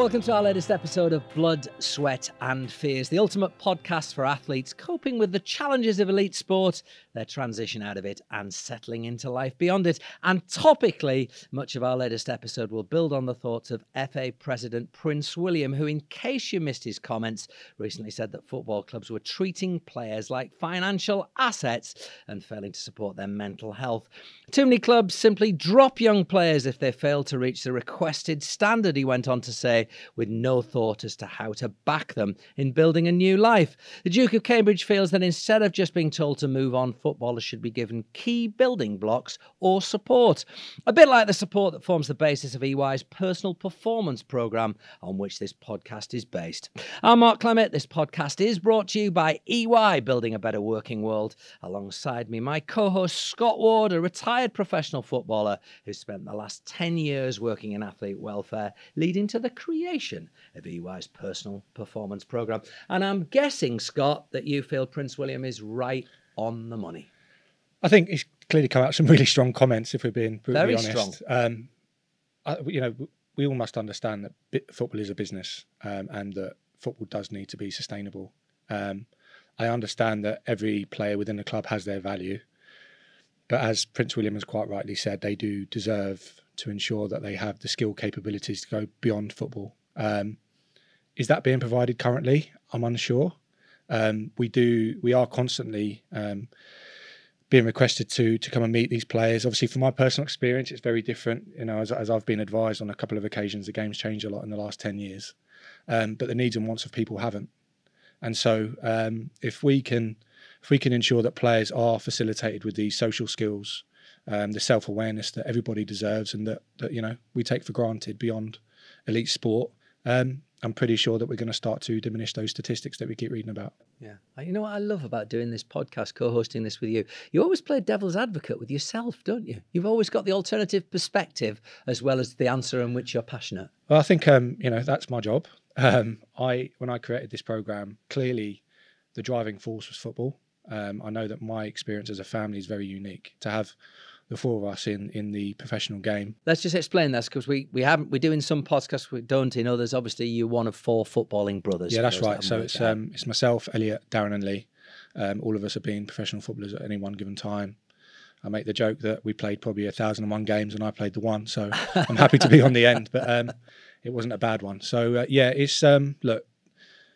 Welcome to our latest episode of Blood, Sweat and Fears, the ultimate podcast for athletes coping with the challenges of elite sport, their transition out of it, and settling into life beyond it. And topically, much of our latest episode will build on the thoughts of FA President Prince William, who, in case you missed his comments, recently said that football clubs were treating players like financial assets and failing to support their mental health. Too many clubs simply drop young players if they fail to reach the requested standard, he went on to say with no thought as to how to back them in building a new life. The Duke of Cambridge feels that instead of just being told to move on, footballers should be given key building blocks or support. A bit like the support that forms the basis of EY's personal performance programme, on which this podcast is based. I'm Mark Clemmit. This podcast is brought to you by EY, Building a Better Working World. Alongside me, my co host Scott Ward, a retired professional footballer who spent the last 10 years working in athlete welfare, leading to the creation of EY's personal performance program. And I'm guessing, Scott, that you feel Prince William is right on the money. I think he's clearly come out some really strong comments, if we're being brutally Very honest. Um, I, you know, we all must understand that bi- football is a business um, and that football does need to be sustainable. Um, I understand that every player within the club has their value, but as Prince William has quite rightly said, they do deserve to ensure that they have the skill capabilities to go beyond football. Um, is that being provided currently? I'm unsure. Um, we do. We are constantly um, being requested to to come and meet these players. Obviously, from my personal experience, it's very different. You know, as, as I've been advised on a couple of occasions, the game's changed a lot in the last ten years, um, but the needs and wants of people haven't. And so, um, if we can, if we can ensure that players are facilitated with these social skills, um, the self awareness that everybody deserves, and that that you know we take for granted beyond elite sport, um, I'm pretty sure that we're going to start to diminish those statistics that we keep reading about. Yeah. You know what I love about doing this podcast, co hosting this with you? You always play devil's advocate with yourself, don't you? You've always got the alternative perspective as well as the answer in which you're passionate. Well, I think um, you know that's my job. Um, I when I created this program, clearly the driving force was football. Um, I know that my experience as a family is very unique. To have the four of us in in the professional game, Let's just explain this because we, we haven't, we're doing some podcasts we don't in others. Obviously, you're one of four footballing brothers. yeah, that's those that right. So it's um, it's myself, Elliot, Darren, and Lee. Um, all of us have been professional footballers at any one given time. I make the joke that we played probably a thousand and one games and I played the one, so I'm happy to be on the end. But um, it wasn't a bad one. So uh, yeah, it's um, look,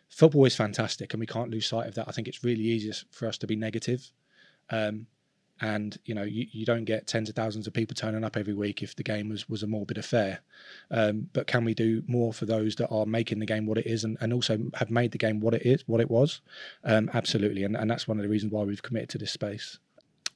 football is fantastic, and we can't lose sight of that. I think it's really easy for us to be negative. Um, and you know, you, you don't get tens of thousands of people turning up every week if the game was, was a morbid affair. Um, but can we do more for those that are making the game what it is, and, and also have made the game what it is, what it was? Um, absolutely, and, and that's one of the reasons why we've committed to this space.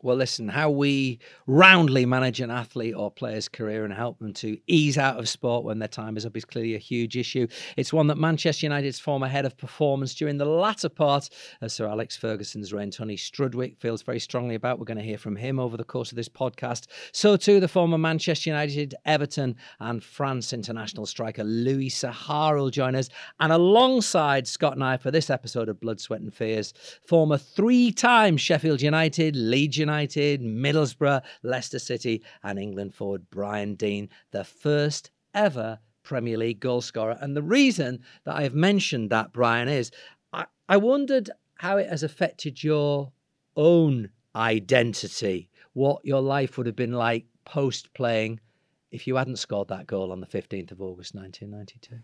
Well, listen, how we roundly manage an athlete or player's career and help them to ease out of sport when their time is up is clearly a huge issue. It's one that Manchester United's former head of performance during the latter part of Sir Alex Ferguson's reign, Tony Strudwick, feels very strongly about. We're going to hear from him over the course of this podcast. So, too, the former Manchester United, Everton, and France international striker Louis Saha will join us. And alongside Scott and I for this episode of Blood, Sweat and Fears, former three time Sheffield United, Leeds United, Middlesbrough, Leicester City, and England forward Brian Deane, the first ever Premier League goalscorer. And the reason that I have mentioned that, Brian, is I, I wondered how it has affected your own identity, what your life would have been like post playing if you hadn't scored that goal on the 15th of August 1992.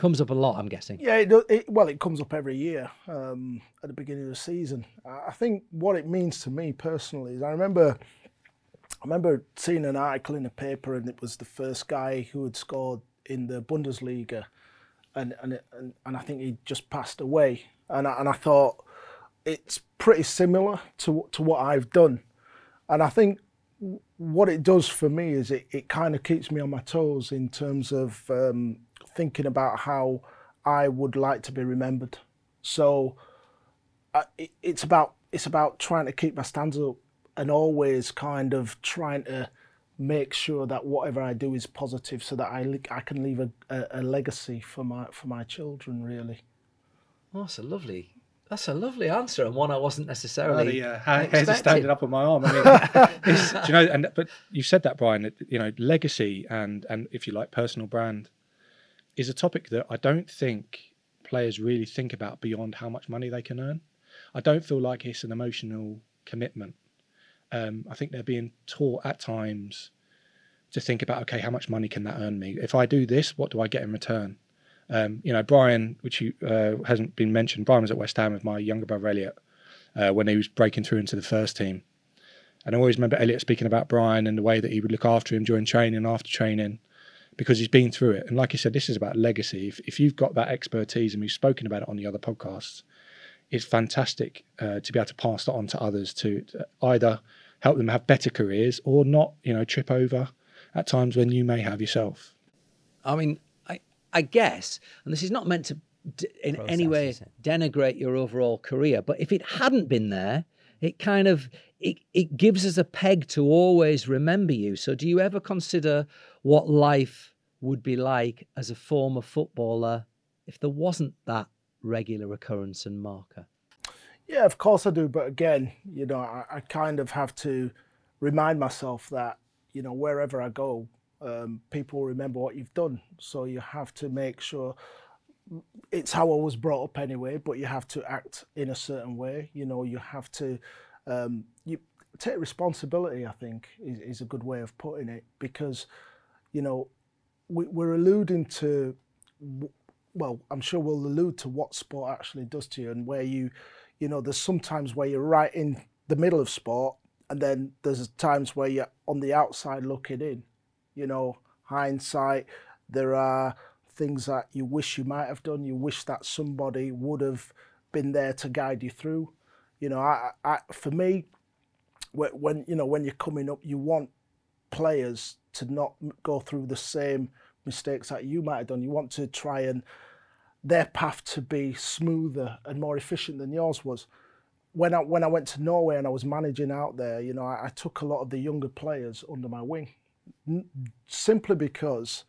Comes up a lot, I'm guessing. Yeah, it, it, well, it comes up every year um, at the beginning of the season. I think what it means to me personally is I remember, I remember seeing an article in a paper, and it was the first guy who had scored in the Bundesliga, and and and, and I think he just passed away, and I, and I thought it's pretty similar to to what I've done, and I think what it does for me is it, it kind of keeps me on my toes in terms of um, thinking about how I would like to be remembered. So uh, it, it's about it's about trying to keep my standards up and always kind of trying to make sure that whatever I do is positive, so that I le- I can leave a, a, a legacy for my for my children. Really. Oh, that's a lovely. That's a lovely answer, and one I wasn't necessarily. the uh, ha- hairs standing up on my arm. I mean, it's, do you know? And but you said that, Brian. That, you know, legacy and and if you like, personal brand. Is a topic that I don't think players really think about beyond how much money they can earn. I don't feel like it's an emotional commitment. Um, I think they're being taught at times to think about, okay, how much money can that earn me? If I do this, what do I get in return? Um, you know, Brian, which you, uh, hasn't been mentioned, Brian was at West Ham with my younger brother Elliot uh, when he was breaking through into the first team. And I always remember Elliot speaking about Brian and the way that he would look after him during training and after training because he's been through it. And like you said, this is about legacy. If, if you've got that expertise and we've spoken about it on the other podcasts, it's fantastic uh, to be able to pass that on to others to, to either help them have better careers or not, you know, trip over at times when you may have yourself. I mean, I, I guess, and this is not meant to d- in Process, any way denigrate your overall career, but if it hadn't been there, it kind of it, it gives us a peg to always remember you. So do you ever consider what life would be like as a former footballer if there wasn't that regular occurrence and marker? Yeah, of course I do. But again, you know, I, I kind of have to remind myself that, you know, wherever I go, um, people remember what you've done. So you have to make sure it's how I was brought up anyway, but you have to act in a certain way. You know, you have to um, you take responsibility. I think is, is a good way of putting it because, you know, we, we're alluding to. Well, I'm sure we'll allude to what sport actually does to you and where you, you know, there's sometimes where you're right in the middle of sport, and then there's times where you're on the outside looking in. You know, hindsight. There are things that you wish you might have done. You wish that somebody would have been there to guide you through. You know, I, I for me, when you know when you're coming up, you want players to not go through the same mistakes that you might have done. You want to try and their path to be smoother and more efficient than yours was. When I when I went to Norway and I was managing out there, you know, I, I took a lot of the younger players under my wing, simply because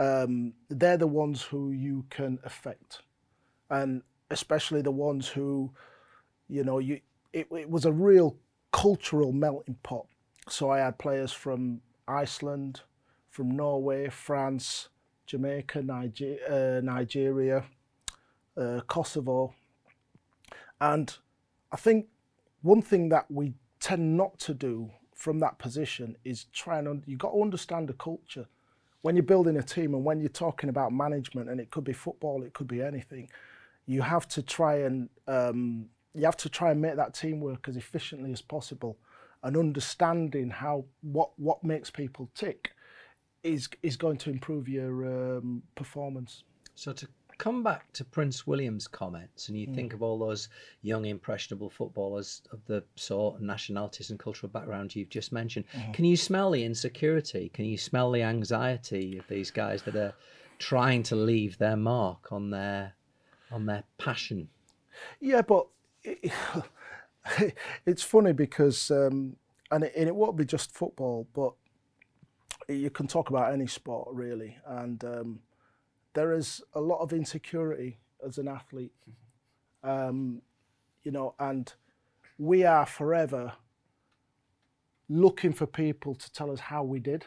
um, they're the ones who you can affect, and especially the ones who, you know, you it, it was a real cultural melting pot. So I had players from Iceland, from Norway, France, Jamaica, Niger- uh, Nigeria, uh, Kosovo, and I think one thing that we tend not to do from that position is try and un- you got to understand the culture when you're building a team and when you're talking about management and it could be football it could be anything you have to try and um, you have to try and make that team work as efficiently as possible. And understanding how what what makes people tick is is going to improve your um, performance. So to come back to Prince William's comments, and you think of all those young, impressionable footballers of the sort and nationalities and cultural background you've just mentioned, can you smell the insecurity? Can you smell the anxiety of these guys that are trying to leave their mark on their on their passion? Yeah, but it, it's funny because, um, and, it, and it won't be just football, but you can talk about any sport really, and um, there is a lot of insecurity as an athlete, um, you know, and we are forever looking for people to tell us how we did.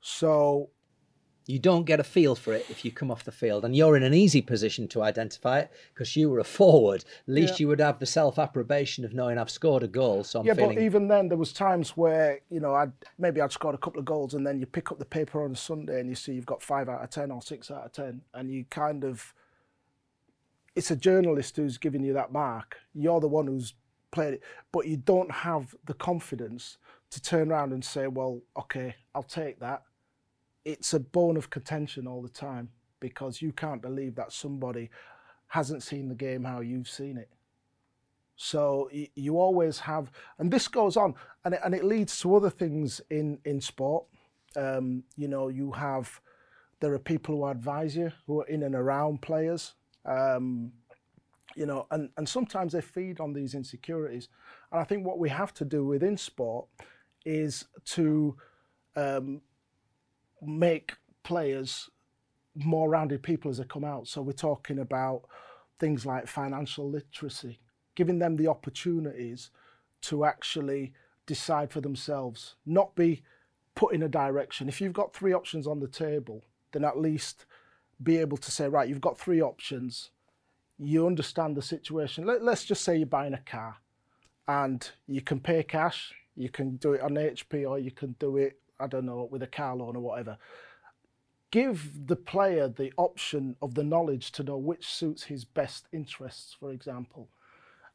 So You don't get a feel for it if you come off the field, and you're in an easy position to identify it because you were a forward. At least Yeah. you would have the self approbation of knowing I've scored a goal, so I'm yeah, feeling but even then, there was times where you know I'd maybe I'd scored a couple of goals, and then you pick up the paper on a Sunday and you see you've got five out of ten or six out of ten, and you kind of it's a journalist who's giving you that mark. You're the one who's played it, but you don't have the confidence to turn around and say, "Well, okay, I'll take that." It's a bone of contention all the time because you can't believe that somebody hasn't seen the game how you've seen it. So you always have, and this goes on, and it, and it leads to other things in in sport. Um, you know, you have there are people who advise you who are in and around players. Um, you know, and and sometimes they feed on these insecurities. And I think what we have to do within sport is to um, make players more rounded people as they come out. So we're talking about things like financial literacy, giving them the opportunities to actually decide for themselves, not be put in a direction. If you've got three options on the table, then at least be able to say, right, you've got three options. You understand the situation. Let, let's just say you're buying a car and you can pay cash, you can do it on HP or you can do it, I don't know, with a car loan or whatever. Give the player the option of the knowledge to know which suits his best interests, for example.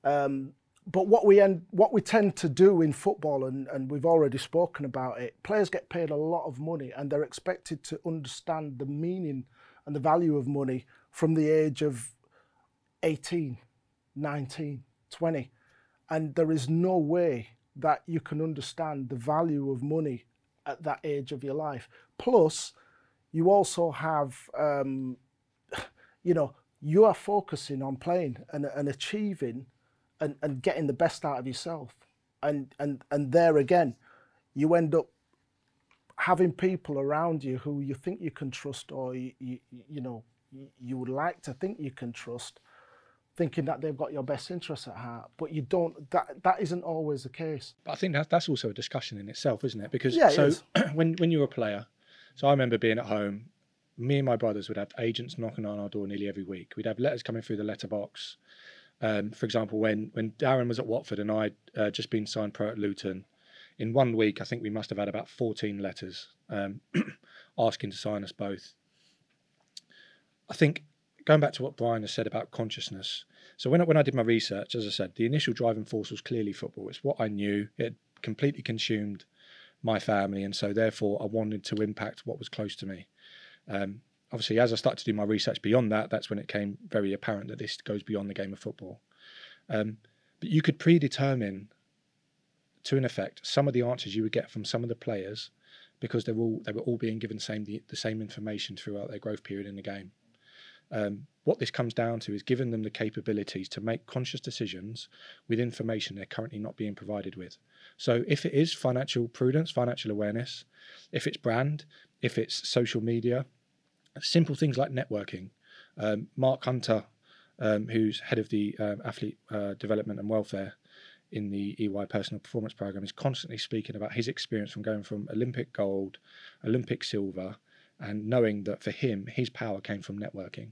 Um, but what we end, what we tend to do in football, and, and we've already spoken about it, players get paid a lot of money and they're expected to understand the meaning and the value of money from the age of 18, 19, 20. And there is no way that you can understand the value of money at that age of your life. Plus, you also have, um, you know, you are focusing on playing and, and achieving and, and getting the best out of yourself. And, and, and there again, you end up having people around you who you think you can trust or you, you, you know, you would like to think you can trust thinking that they've got your best interests at heart, but you don't. That that isn't always the case. But I think that that's also a discussion in itself, isn't it? Because yeah, so when when you're a player, so I remember being at home. Me and my brothers would have agents knocking on our door nearly every week. We'd have letters coming through the letterbox. Um, for example, when when Darren was at Watford and I'd uh, just been signed pro at Luton, in one week I think we must have had about 14 letters um, asking to sign us both. I think going back to what Brian has said about consciousness. So when I, when I did my research, as I said, the initial driving force was clearly football. It's what I knew. It completely consumed my family, and so therefore I wanted to impact what was close to me. Um, obviously, as I started to do my research beyond that, that's when it came very apparent that this goes beyond the game of football. Um, but you could predetermine, to an effect, some of the answers you would get from some of the players because they were all they were all being given same the, the same information throughout their growth period in the game. Um, what this comes down to is giving them the capabilities to make conscious decisions with information they're currently not being provided with. So, if it is financial prudence, financial awareness, if it's brand, if it's social media, simple things like networking. Um, Mark Hunter, um, who's head of the uh, athlete uh, development and welfare in the EY personal performance program, is constantly speaking about his experience from going from Olympic gold, Olympic silver, and knowing that for him, his power came from networking.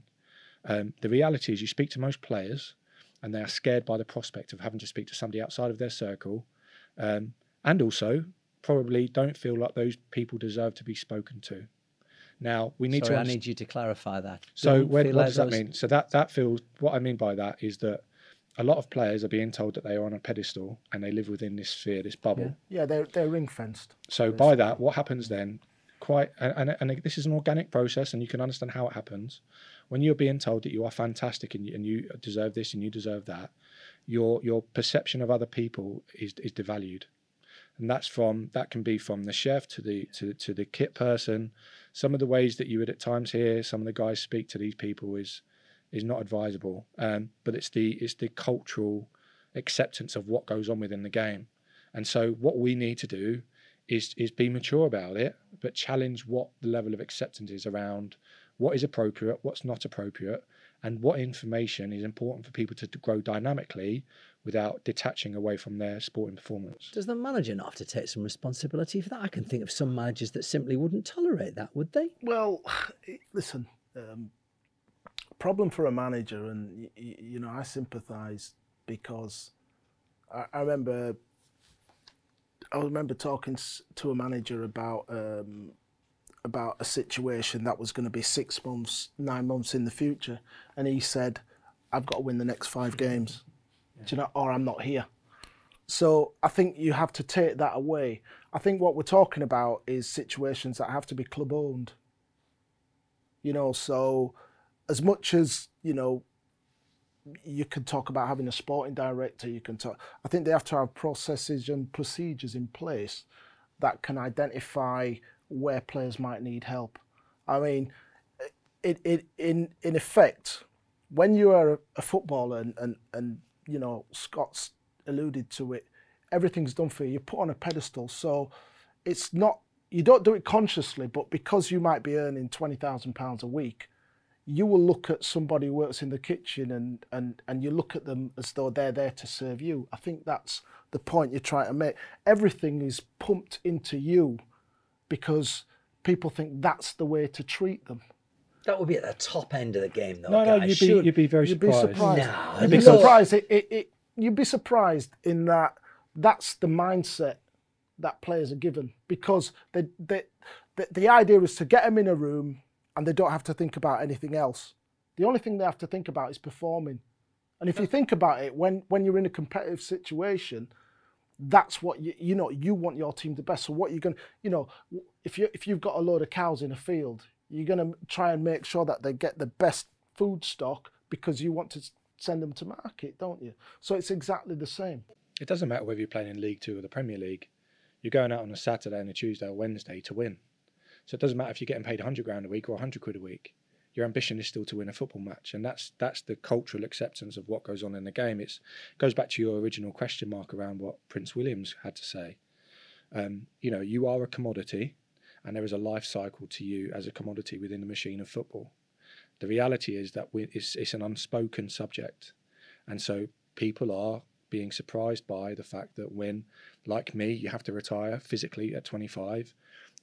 Um, the reality is, you speak to most players, and they are scared by the prospect of having to speak to somebody outside of their circle, um, and also probably don't feel like those people deserve to be spoken to. Now we need Sorry, to. I need you to clarify that. So when, what does that mean? So that that feels. What I mean by that is that a lot of players are being told that they are on a pedestal and they live within this sphere, this bubble. Yeah, yeah they're they're ring fenced. So by that, what happens then? Quite, and, and, this is an organic process, and you can understand how it happens when you're being told that you are fantastic and you, and you deserve this and you deserve that, your your perception of other people is is devalued, and that's from that can be from the chef to the to to the kit person. Some of the ways that you would at times hear some of the guys speak to these people is is not advisable. Um, but it's the it's the cultural acceptance of what goes on within the game, and so what we need to do is is be mature about it, but challenge what the level of acceptance is around what is appropriate, what's not appropriate, and what information is important for people to grow dynamically without detaching away from their sporting performance. Does the manager not have to take some responsibility for that? I can think of some managers that simply wouldn't tolerate that, would they? Well, listen, um, problem for a manager, and you know, I sympathise because I, I, remember I remember talking to a manager about um, about a situation that was going to be six months, nine months in the future, and he said, "I've got to win the next five games, yeah. Do you know, or I'm not here." So I think you have to take that away. I think what we're talking about is situations that have to be club owned. You know, so as much as you know, you can talk about having a sporting director. You can talk. I think they have to have processes and procedures in place that can identify where players might need help. I mean, it, it in in effect, when you are a footballer and, and, and you know Scott's alluded to it, everything's done for you. You're put on a pedestal, so it's not you don't do it consciously, but because you might be earning twenty thousand pounds a week, you will look at somebody who works in the kitchen and, and, and you look at them as though they're there to serve you. I think that's the point you're trying to make. Everything is pumped into you because people think that's the way to treat them. That would be at the top end of the game, though. No, no, you'd be, Should- you'd be very You'd be surprised. surprised. No, You'd be because- surprised. It, it, it, you'd be surprised in that that's the mindset that players are given because they, they, the, the idea is to get them in a room and they don't have to think about anything else. The only thing they have to think about is performing. And if you think about it, when, when you're in a competitive situation, that's what you you know you want your team the best. So what you're going to you know if you if you've got a load of cows in a field, you're going to try and make sure that they get the best food stock because you want to send them to market, don't you? So it's exactly the same. It doesn't matter whether you're playing in League Two or the Premier League. You're going out on a Saturday and a Tuesday or Wednesday to win. So it doesn't matter if you're getting paid 100 grand a week or 100 quid a week. Your ambition is still to win a football match, and that's that's the cultural acceptance of what goes on in the game. It's goes back to your original question mark around what Prince Williams had to say. Um, you know, you are a commodity, and there is a life cycle to you as a commodity within the machine of football. The reality is that we, it's, it's an unspoken subject, and so people are being surprised by the fact that when, like me, you have to retire physically at 25,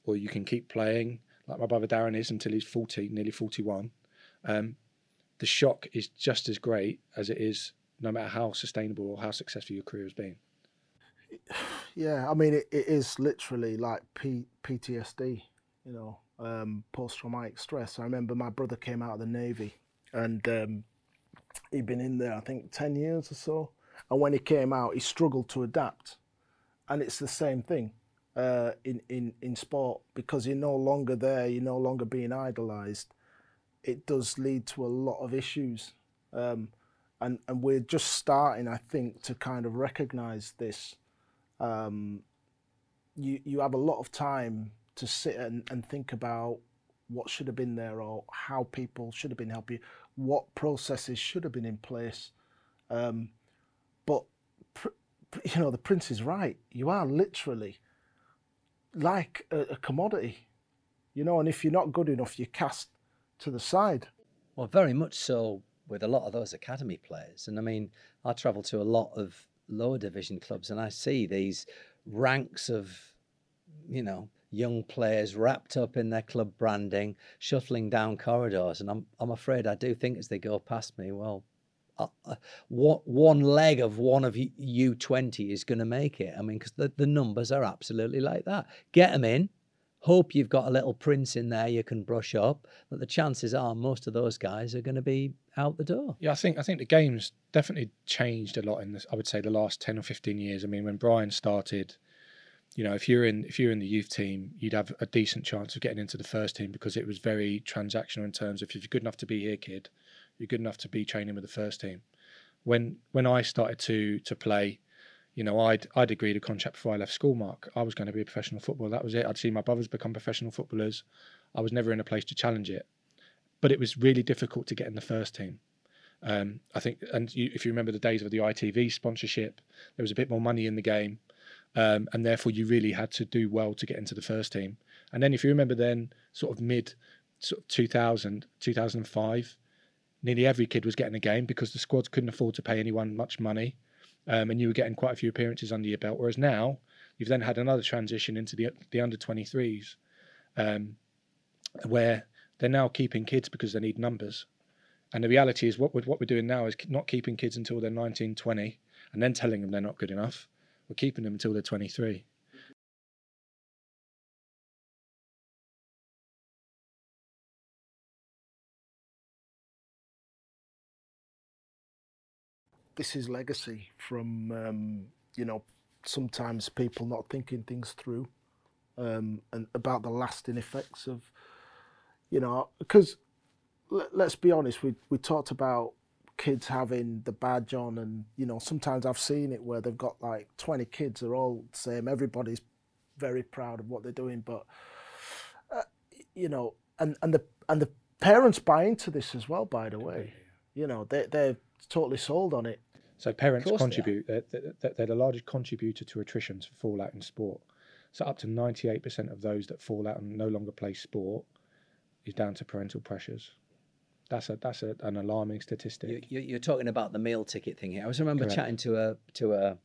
or you can keep playing like my brother Darren is until he's 40, nearly 41. Um, the shock is just as great as it is, no matter how sustainable or how successful your career has been. Yeah, I mean it, it is literally like P, PTSD, you know, um, post traumatic stress. I remember my brother came out of the navy, and um, he'd been in there I think ten years or so, and when he came out, he struggled to adapt, and it's the same thing uh, in in in sport because you're no longer there, you're no longer being idolized. It does lead to a lot of issues, um, and and we're just starting, I think, to kind of recognize this um, you you have a lot of time to sit and, and think about what should have been there or how people should have been helping you, what processes should have been in place. Um, but you know, the prince is right. You are literally like a, a commodity, you know. And if you're not good enough, you're cast to the side. Well, very much so with a lot of those academy players. And I mean, I travel to a lot of lower division clubs and I see these ranks of, you know, young players wrapped up in their club branding, shuffling down corridors. And I'm, I'm afraid I do think as they go past me, well, uh, uh, one, leg of one of U twenty is going to make it. I mean, because the, the numbers are absolutely like that. Get them in, hope you've got a little prince in there you can brush up, but the chances are most of those guys are going to be out the door. Yeah, I think I think the game's definitely changed a lot in this. I would say the last ten or fifteen years. I mean, when Brian started, you know, if you're in if you're in the youth team, you'd have a decent chance of getting into the first team because it was very transactional in terms of if you're good enough to be here, kid, you're good enough to be training with the first team. When when I started to to play, you know, I'd I'd agreed a contract before I left school. Mark, I was going to be a professional footballer. That was it. I'd seen my brothers become professional footballers. I was never in a place to challenge it, but it was really difficult to get in the first team. Um, I think, and you, if you remember the days of the ITV sponsorship, there was a bit more money in the game, um, and therefore you really had to do well to get into the first team. And then, if you remember, then sort of mid sort of 2000, 2005, nearly every kid was getting a game because the squads couldn't afford to pay anyone much money, um, and you were getting quite a few appearances under your belt. Whereas now, you've then had another transition into the the under 23s, um, where they're now keeping kids because they need numbers. And the reality is, what we're, what we're doing now is not keeping kids until they're 19, 20, and then telling them they're not good enough. We're keeping them until they're 23. This is legacy from um, you know sometimes people not thinking things through um, and about the lasting effects of you know because let, let's be honest we we talked about kids having the badge on and you know sometimes I've seen it where they've got like 20 kids they're all the same. Everybody's very proud of what they're doing but uh, you know and and the and the parents buy into this as well by the way. you know they they're totally sold on it So parents course they contribute. They're, they're, they're the largest contributor to attrition to fallout in sport. So up to 98% of those that fall out and no longer play sport is down to parental pressures. That's a that's a, an alarming statistic. You, you, you're talking about the meal ticket thing here. I was remember Correct. chatting to a to a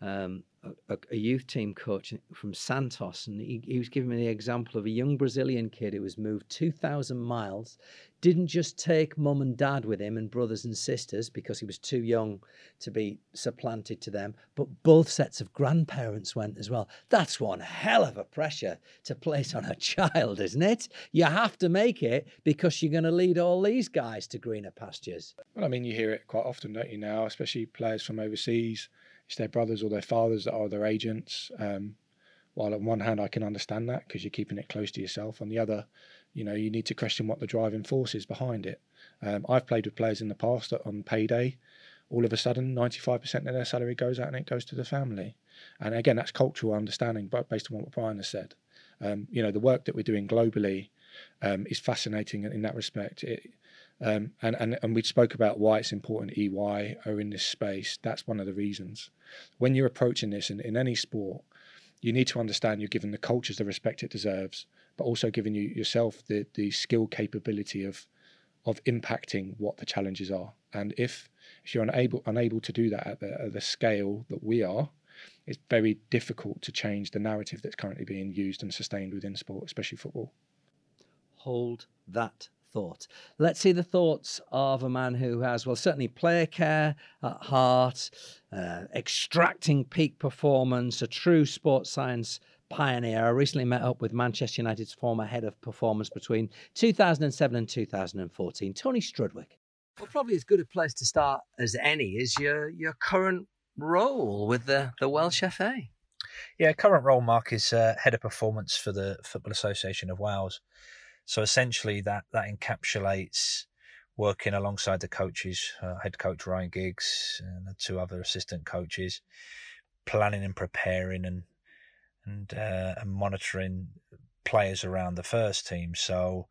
um, a, a, youth team coach from Santos, and he, he was giving me the example of a young Brazilian kid who was moved 2,000 miles, didn't just take mum and dad with him and brothers and sisters because he was too young to be supplanted to them, but both sets of grandparents went as well. That's one hell of a pressure to place on a child, isn't it? You have to make it because you're going to lead all these guys to greener pastures. Well, I mean, you hear it quite often, don't you, now, especially players from overseas it's their brothers or their fathers that are their agents. Um, while on one hand I can understand that because you're keeping it close to yourself, on the other, you know, you need to question what the driving force is behind it. Um, I've played with players in the past that on payday, all of a sudden, 95% of their salary goes out and it goes to the family. And again, that's cultural understanding, but based on what Brian has said. Um, you know, the work that we're doing globally um, is fascinating in that respect. It, um, and, and, and we spoke about why it's important EY are in this space. That's one of the reasons. When you're approaching this in, in any sport, you need to understand you're giving the cultures the respect it deserves, but also giving you yourself the, the skill capability of of impacting what the challenges are. And if if you're unable unable to do that at the, at the scale that we are, it's very difficult to change the narrative that's currently being used and sustained within sport, especially football. Hold that thought. Let's see the thoughts of a man who has, well, certainly player care at heart, uh, extracting peak performance, a true sports science pioneer. I recently met up with Manchester United's former head of performance between 2007 and 2014, Tony Strudwick. Well, probably as good a place to start as any is your your current role with the, the Welsh FA. Yeah, current role, Mark, is uh, head of performance for the Football Association of Wales. So essentially, that that encapsulates working alongside the coaches, uh, head coach Ryan Giggs and the two other assistant coaches, planning and preparing and and uh, and monitoring players around the first team. So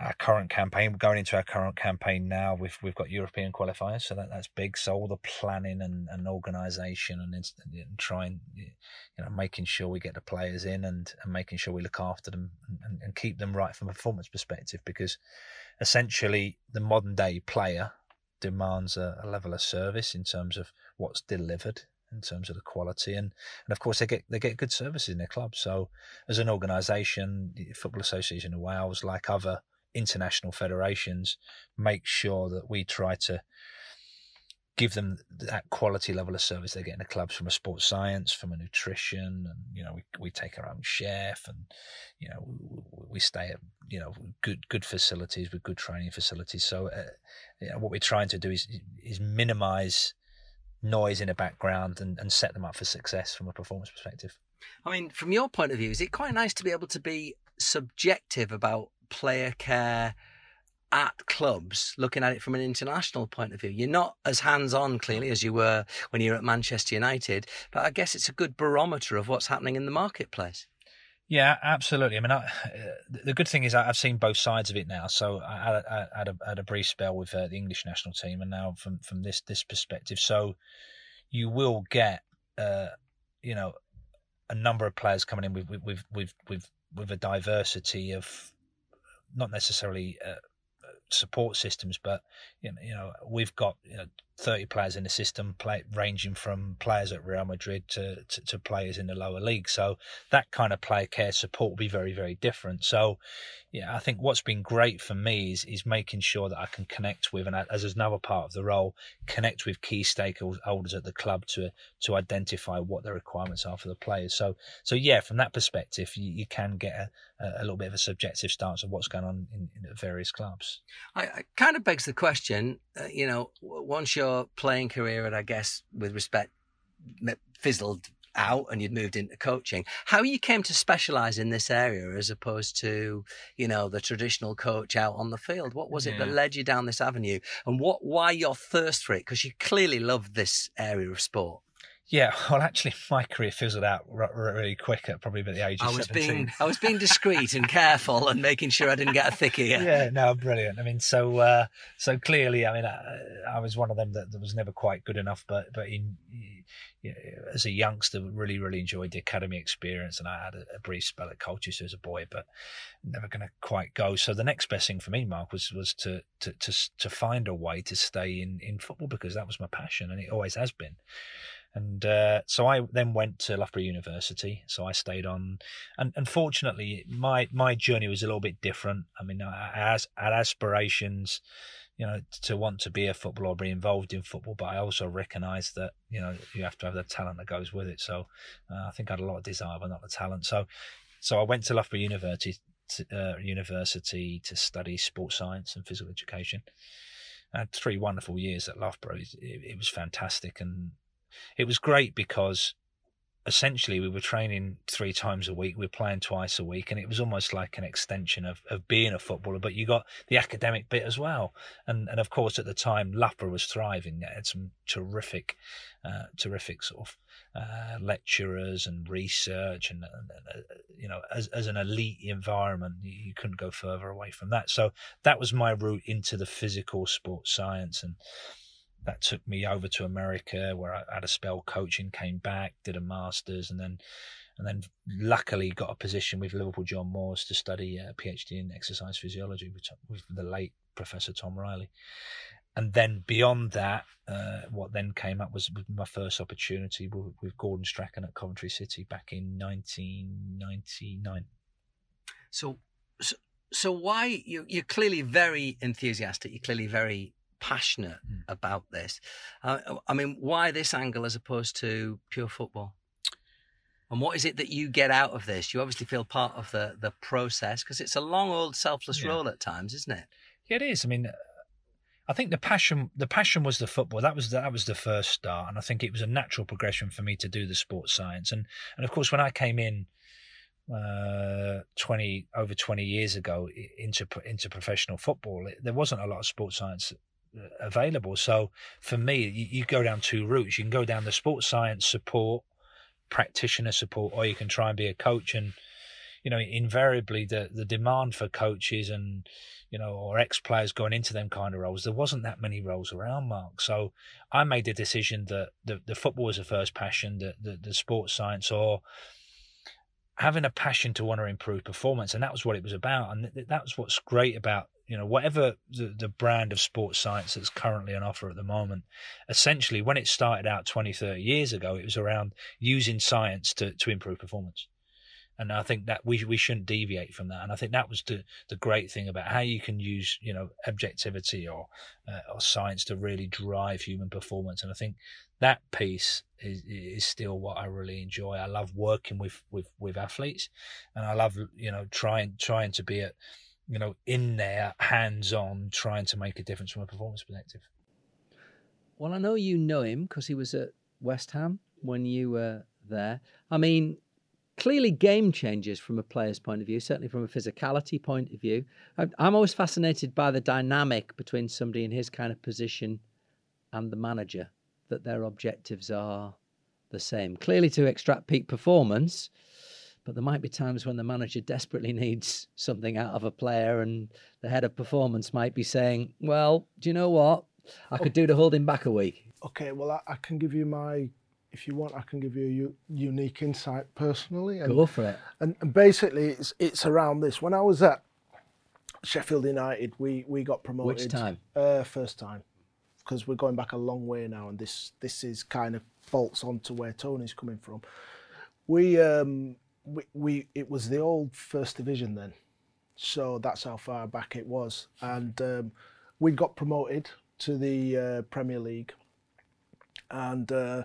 our current campaign, going into our current campaign now, we've we've got European qualifiers, so that, that's big. So all the planning and, and organisation and, and trying, you know, making sure we get the players in and, and making sure we look after them and, and keep them right from a performance perspective, because essentially the modern day player demands a, a level of service in terms of what's delivered in terms of the quality. And and of course they get they get good services in their club. So as an organization the football association of wales like other international federations make sure that we try to give them that quality level of service they get in the clubs from a sports science from a nutrition. And you know we, we take our own chef and you know we, we stay at you know good good facilities with good training facilities. So uh, you know, what we're trying to do is is minimize noise in the background and, and set them up for success from a performance perspective. I mean, from your point of view, is it quite nice to be able to be subjective about player care at clubs, looking at it from an international point of view? You're not as hands on, clearly, as you were when you were at Manchester United, but I guess it's a good barometer of what's happening in the marketplace. Yeah, absolutely. I mean, I, the good thing is I've seen both sides of it now. So I had, a, had a brief spell with uh, the English national team, and now from from this this perspective, so you will get, uh, you know, a number of players coming in with with with with with a diversity of not necessarily uh, support systems, but you know we've got you know, 30 players in the system, play, ranging from players at Real Madrid to, to, to, players in the lower league. So that kind of player care support will be very, very different. So, yeah, I think what's been great for me is, is making sure that I can connect with, and as another part of the role, connect with key stakeholders at the club to to identify what the requirements are for the players. So, so yeah, from that perspective, you, you can get a, a, little bit of a subjective stance of what's going on in, in various clubs. I, I kind of begs the question, uh, you know, once you're your playing career and I guess with respect fizzled out and you'd moved into coaching how you came to specialize in this area as opposed to you know the traditional coach out on the field? What was yeah. it that led you down this avenue? And what why your thirst for it? Because you clearly love this area of sport yeah, well, actually, my career fizzled out really quick at probably about the age of I was 17. being I was being discreet and careful and making sure I didn't get a thickie. Yeah, no, brilliant. I mean, so uh, so clearly, I mean, I, I, was one of them that, that, was never quite good enough, but but in you know, as a youngster, really really enjoyed the academy experience, and I had a, a brief spell at Colchester as a boy, but never going to quite go. So the next best thing for me, Mark, was was to to to to find a way to stay in in football because that was my passion, and it always has been. And uh, so I then went to Loughborough University. So I stayed on, and unfortunately, my my journey was a little bit different. I mean, I, had aspirations, you know, to want to be a footballer, be involved in football, but I also recognised that you know you have to have the talent that goes with it. So uh, I think I had a lot of desire, but not the talent. So so I went to Loughborough University to, uh, University to study sports science and physical education. I had three wonderful years at Loughborough. It, it, was fantastic, and it was great because essentially we were training three times a week. We were playing twice a week and it was almost like an extension of, of being a footballer but you got the academic bit as well. And and of course at the time Loughborough was thriving. It had some terrific uh, terrific sort of uh, lecturers and research and, and uh, you know as, as an elite environment you, you couldn't go further away from that. So that was my route into the physical sports science. And that took me over to America where I had a spell coaching, came back, did a master's, and then and then luckily got a position with Liverpool John Moores to study a PhD in exercise physiology with, with the late Professor Tom Reilly. And then beyond that, uh, what then came up was my first opportunity with, with Gordon Strachan at Coventry City back in 1999. So, so, so why you, you're clearly very enthusiastic. You're clearly very passionate mm. about this. Uh, I mean, why this angle as opposed to pure football? And what is it that you get out of this? You obviously feel part of the the process because it's a long, old, selfless yeah. role at times, isn't it? Yeah, it is. I mean, I think the passion the passion was the football. That was that was the first start, and I think it was a natural progression for me to do the sports science. And and of course, when I came in uh, 20 over 20 years ago into into professional football, it, there wasn't a lot of sports science available. So for me, you, you, go down two routes. You can go down the sports science support, practitioner support, or you can try and be a coach. And you know, invariably the the demand for coaches and you know or ex players going into them kind of roles, there wasn't that many roles around, Mark. So I made the decision that the the football was the first passion, the the, the sports science or having a passion to want to improve performance and that was what it was about and that was what's great about you know whatever the, the brand of sports science that's currently on offer at the moment essentially when it started out 20 30 years ago it was around using science to, to improve performance and I think that we we shouldn't deviate from that. And I think that was the the great thing about how you can use you know objectivity or uh, or science to really drive human performance. And I think that piece is is still what I really enjoy. I love working with with with athletes, and I love you know trying trying to be at you know, in there, hands on, trying to make a difference from a performance perspective. Well, I know you know him because he was at West Ham when you were there. I mean, clearly game changers from a player's point of view, certainly from a physicality point of view. I'm always fascinated by the dynamic between somebody in his kind of position and the manager, that their objectives are the same. Clearly, to extract peak performance, but there might be times when the manager desperately needs something out of a player, and the head of performance might be saying, "Well, do you know what? I could do to hold him back a week." Okay, well, I, I can give you my, if you want, I can give you a u- unique insight personally. And, Go for it. And, and basically, it's it's around this. When I was at Sheffield United, we we got promoted. Which time? Uh, first time, because we're going back a long way now, and this this is kind of bolts onto where Tony's coming from. We um, we, we it was the old first division then, so that's how far back it was, and um, we got promoted to the uh, Premier League, and uh,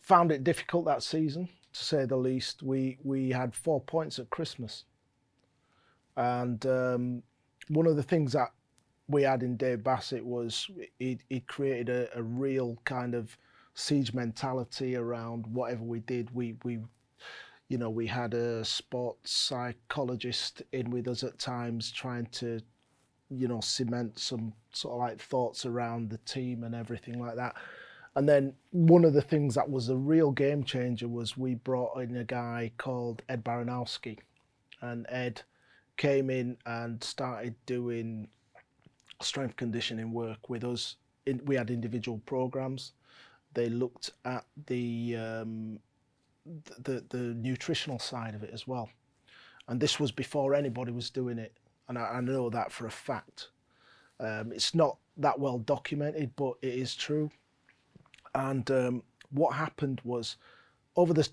found it difficult that season to say the least. We we had four points at Christmas, and um, one of the things that we had in Dave Bassett was he he created a, a real kind of siege mentality around whatever we did. We we you know, we had a sports psychologist in with us at times trying to, you know, cement some sort of like thoughts around the team and everything like that. And then one of the things that was a real game changer was we brought in a guy called Ed Baranowski. And Ed came in and started doing strength conditioning work with us. We had individual programs. They looked at the um, the the nutritional side of it as well. And this was before anybody was doing it, and I, I know that for a fact. Um, it's not that well documented, but it is true. And um, what happened was over the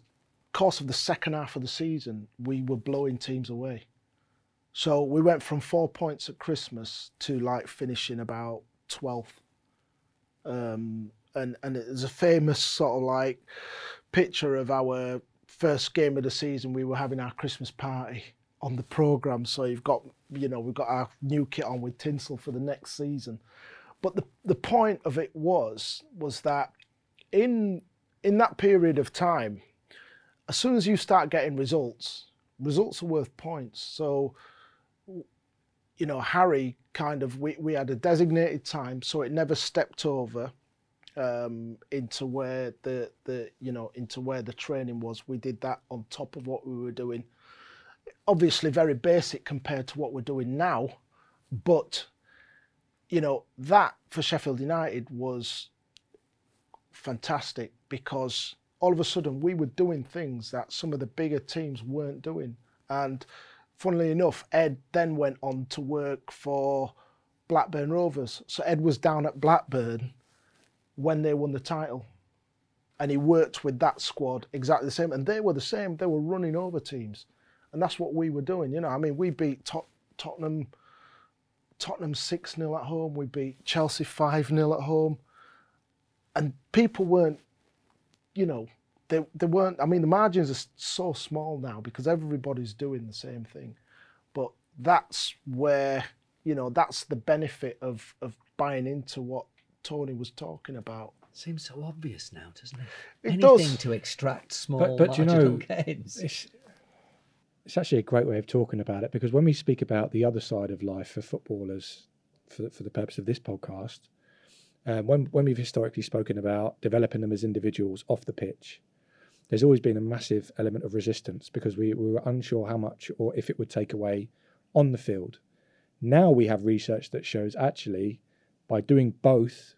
course of the second half of the season, we were blowing teams away. So we went from four points at Christmas to like finishing about 12th. Um, and, and there's a famous sort of like picture of our first game of the season. We were having our Christmas party on the program. So you've got, you know, we've got our new kit on with tinsel for the next season. But the, the point of it was, was that in, in that period of time, as soon as you start getting results, results are worth points. So, you know, Harry kind of, we, we had a designated time, so it never stepped over um, into where the, the, you know, into where the training was. We did that on top of what we were doing. Obviously very basic compared to what we're doing now, but, you know, that for Sheffield United was fantastic because all of a sudden we were doing things that some of the bigger teams weren't doing. And funnily enough, Ed then went on to work for Blackburn Rovers. So Ed was down at Blackburn when they won the title. And he worked with that squad exactly the same. And they were the same. They were running over teams. And that's what we were doing. You know, I mean, we beat Tot- Tottenham Tottenham 6 0 at home. We beat Chelsea 5 0 at home. And people weren't you know, they, they weren't, I mean, the margins are so small now because everybody's doing the same thing. But that's where, you know, that's the benefit of, of buying into what Tony was talking about. Seems so obvious now, doesn't it? It Anything does. to extract small But, but you marginal know, gains. it's, it's actually a great way of talking about it because when we speak about the other side of life for footballers, for, for the purpose of this podcast, um, when when we've historically spoken about developing them as individuals off the pitch, there's always been a massive element of resistance because we, we were unsure how much or if it would take away on the field. Now we have research that shows actually by doing both,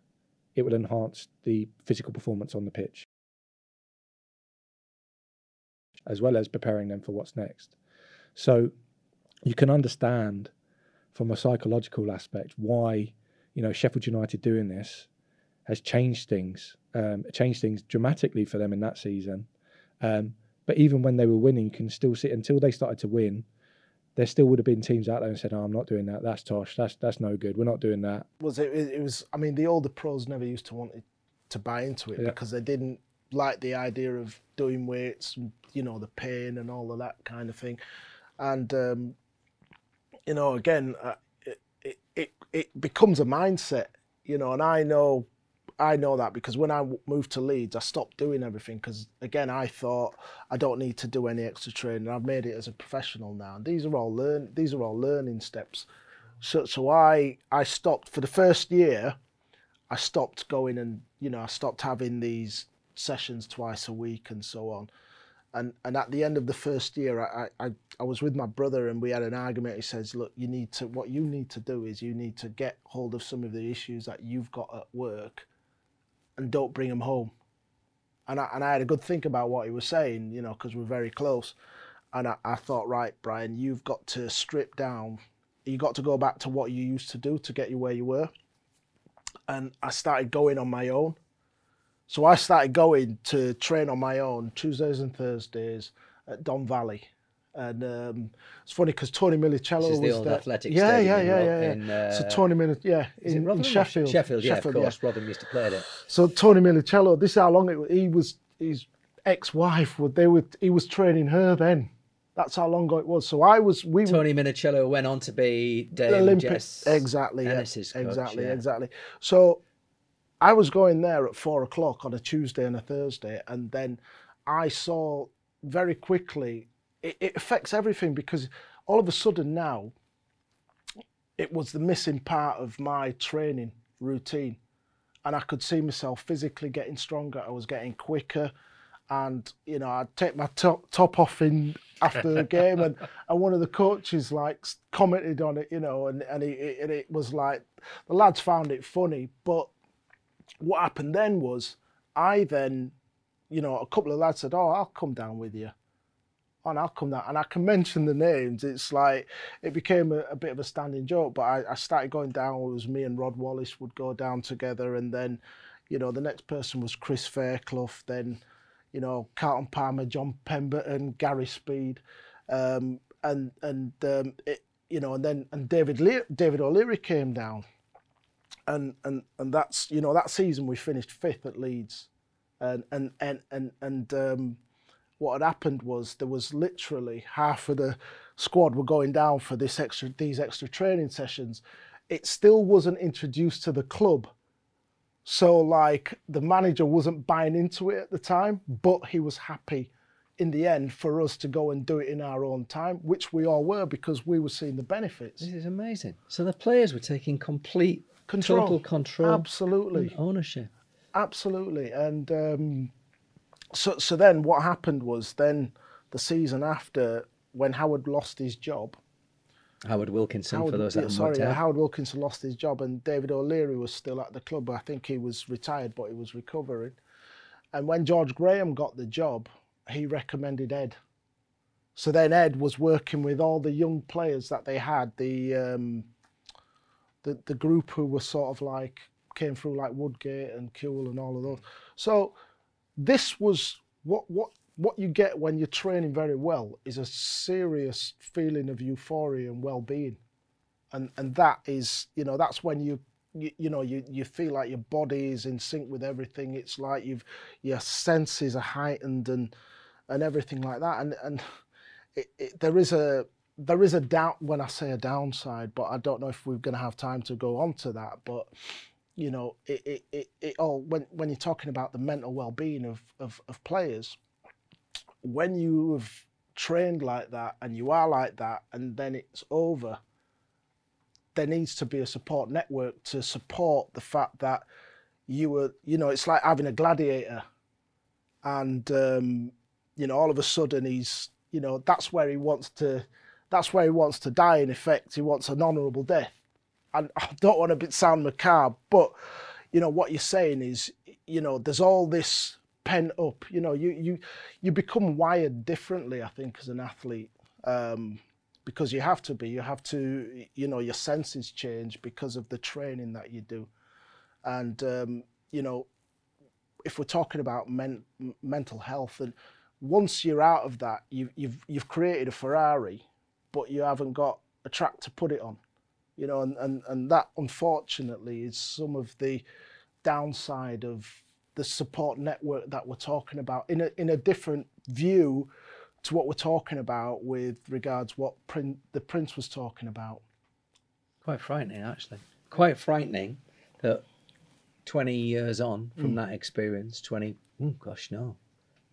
it will enhance the physical performance on the pitch, as well as preparing them for what's next. So you can understand from a psychological aspect why you know Sheffield United doing this has changed things, um, changed things dramatically for them in that season. Um, but even when they were winning, you can still see until they started to win. There still would have been teams out there and said, "Oh, I'm not doing that. That's tosh. That's that's no good. We're not doing that." Was it, it, was, I mean, the older pros never used to want to buy into it Yeah. because they didn't like the idea of doing weights, and, you know, the pain and all of that kind of thing. And, um, you know, again, uh, it, it, it, it becomes a mindset, you know, and I know, I know that because when I moved to Leeds, I stopped doing everything because, again, I thought I don't need to do any extra training. I've made it as a professional now. And these are all learn, these are all learning steps. So, so I, I stopped for the first year. I stopped going and you know I stopped having these sessions twice a week and so on. And and at the end of the first year, I, I, I was with my brother and we had an argument. He says, "Look, you need to what you need to do is you need to get hold of some of the issues that you've got at work, and don't bring them home." And I and I had a good think about what he was saying, you know, because we're very close. And I, I thought, right, Brian, you've got to strip down. You got to go back to what you used to do to get you where you were and I started going on my own. So I started going to train on my own Tuesdays and Thursdays at Don Valley. And um, it's funny because Toni Minichiello This is the was old there. athletic yeah, yeah, yeah, yeah, yeah. in, uh, so Tony Mil- yeah, in, in Sheffield. Sheffield, yeah, of course. Rotherham used to play there. So Toni Minichiello, this is how long it was. He was his ex-wife. Would they were he was training her then. That's how long ago it was. So I was we Toni Minichiello went on to be Dame Olympic Jess exactly yeah, coach, exactly yeah. exactly so i was going there at four o'clock on a tuesday and a thursday and then i saw very quickly it, it affects everything because all of a sudden now it was the missing part of my training routine. And i could see myself physically getting stronger. I was getting quicker. And you know I'd take my top top off in after the game, and, and one of the coaches like commented on it, you know, and and it, and it was like the lads found it funny, but what happened then was I then, you know, a couple of lads said, "Oh, I'll come down with you." And I'll come down, and I can mention the names. It's like it became a, a bit of a standing joke. But I, I started going down. It was me and Rod Wallace would go down together, and then, You know, the next person was Chris Fairclough, then, you know, Carlton Palmer, John Pemberton, Gary Speed, um, and and um, it, you know, and then and David Le- David O'Leary came down, and and and that's you know that season we finished fifth at Leeds, and and and and and um, what had happened was there was literally half of the squad were going down for this extra these extra training sessions. It still wasn't introduced to the club so like the manager wasn't buying into it at the time, but he was happy in the end for us to go and do it in our own time, which we all were because we were seeing the benefits. This is amazing. So the players were taking complete Control. total control, Absolutely. ownership. Absolutely. And um, so so then what happened was then the season after when Howard lost his job, Howard Wilkinson, Howard, for those that haven't sorry, yeah. Howard Wilkinson lost his job, and David O'Leary was still at the club. I think he was retired, but he was recovering. And when George Graham got the job, he recommended Ed. So then Ed was working with all the young players that they had, the um, the the group who were sort of like came through like Woodgate and Kewell and all of those. So this was what what what you get when you're training very well is a serious feeling of euphoria and well-being. And and that is you know that's when you you, you know you, you feel like your body is in sync with everything. It's like you've your senses are heightened and and everything like that. And and it, it, there is a there is a doubt when I say a downside but I don't know if we're going to have time to go on to that. But you know it it, it, it all when when you're talking about the mental well-being of, of of players when you have trained like that and you are like that and then it's over there needs to be a support network to support the fact that you were you know it's like having a gladiator and um, you know all of a sudden he's you know that's where he wants to that's where he wants to die in effect. He wants an honorable death and i don't want to sound macabre but you know what you're saying is you know there's all this pent up you know you you you become wired differently i think as an athlete um, because you have to be you have to you know your senses change because of the training that you do. And um, you know if we're talking about men, mental health and once you're out of that you've, you've you've created a ferrari but you haven't got a track to put it on you know and, and and that unfortunately is some of the downside of the support network that we're talking about in a in a different view to what we're talking about with regards what Prin- the prince was talking about Quite frightening, actually. Quite frightening that 20 years on from mm. that experience, 20, oh gosh, no.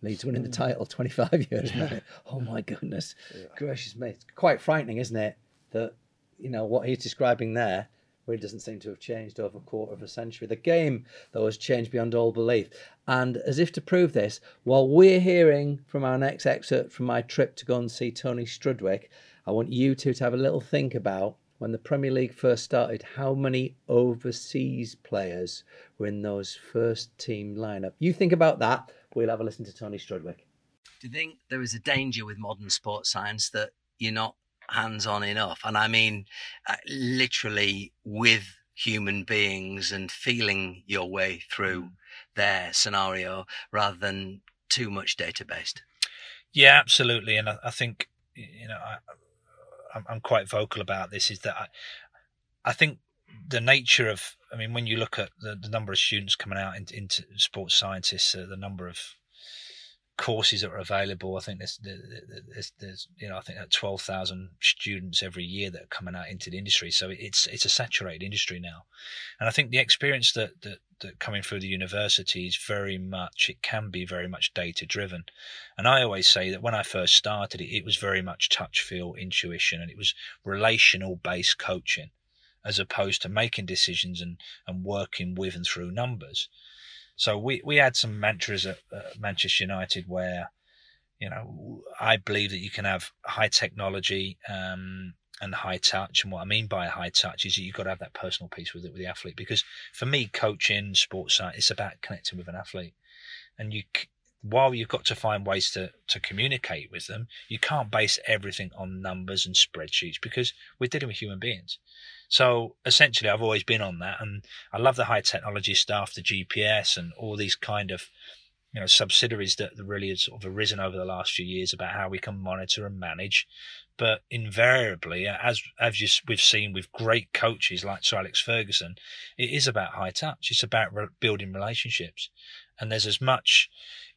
Leeds winning the mm. title 25 years now. Oh my goodness. Gracious me. It's quite frightening, isn't it? That, you know, what he's describing there really doesn't seem to have changed over a quarter of a century. The game, though, has changed beyond all belief. And as if to prove this, while we're hearing from our next excerpt from my trip to go and see Tony Strudwick, I want you two to have a little think about when the Premier League first started, how many overseas players were in those first team lineup. You think about that. We'll have a listen to Tony Strudwick. Do you think there is a danger with modern sports science that you're not hands on enough? And I mean, uh, literally with human beings and feeling your way through their scenario rather than too much data based. Yeah, absolutely, and I, I think you know I, I'm, I'm quite vocal about this. Is that I, I think the nature of I mean, when you look at the, the number of students coming out into, into sports scientists, uh, the number of courses that are available, I think there's there's, there's you know I think that twelve thousand students every year that are coming out into the industry. So it's it's a saturated industry now, and I think the experience that that, that coming through the university is very much it can be very much data driven, and I always say that when I first started it, it was very much touch, feel, intuition, and it was relational based coaching as opposed to making decisions and, and working with and through numbers. So we, we had some mantras at, at Manchester United where, you know, I believe that you can have high technology um, and high touch. And what I mean by high touch is you've got to have that personal piece with it with the athlete. Because for me, coaching, sports science, it's about connecting with an athlete. And you while you've got to find ways to, to communicate with them, you can't base everything on numbers and spreadsheets because we're dealing with human beings. So essentially, I've always been on that, and I love the high technology stuff, the GPS, and all these kind of you know subsidiaries that really have sort of arisen over the last few years about how we can monitor and manage. But invariably, as as you, we've seen with great coaches like Sir Alex Ferguson, it is about high touch. It's about re- building relationships, and there's as much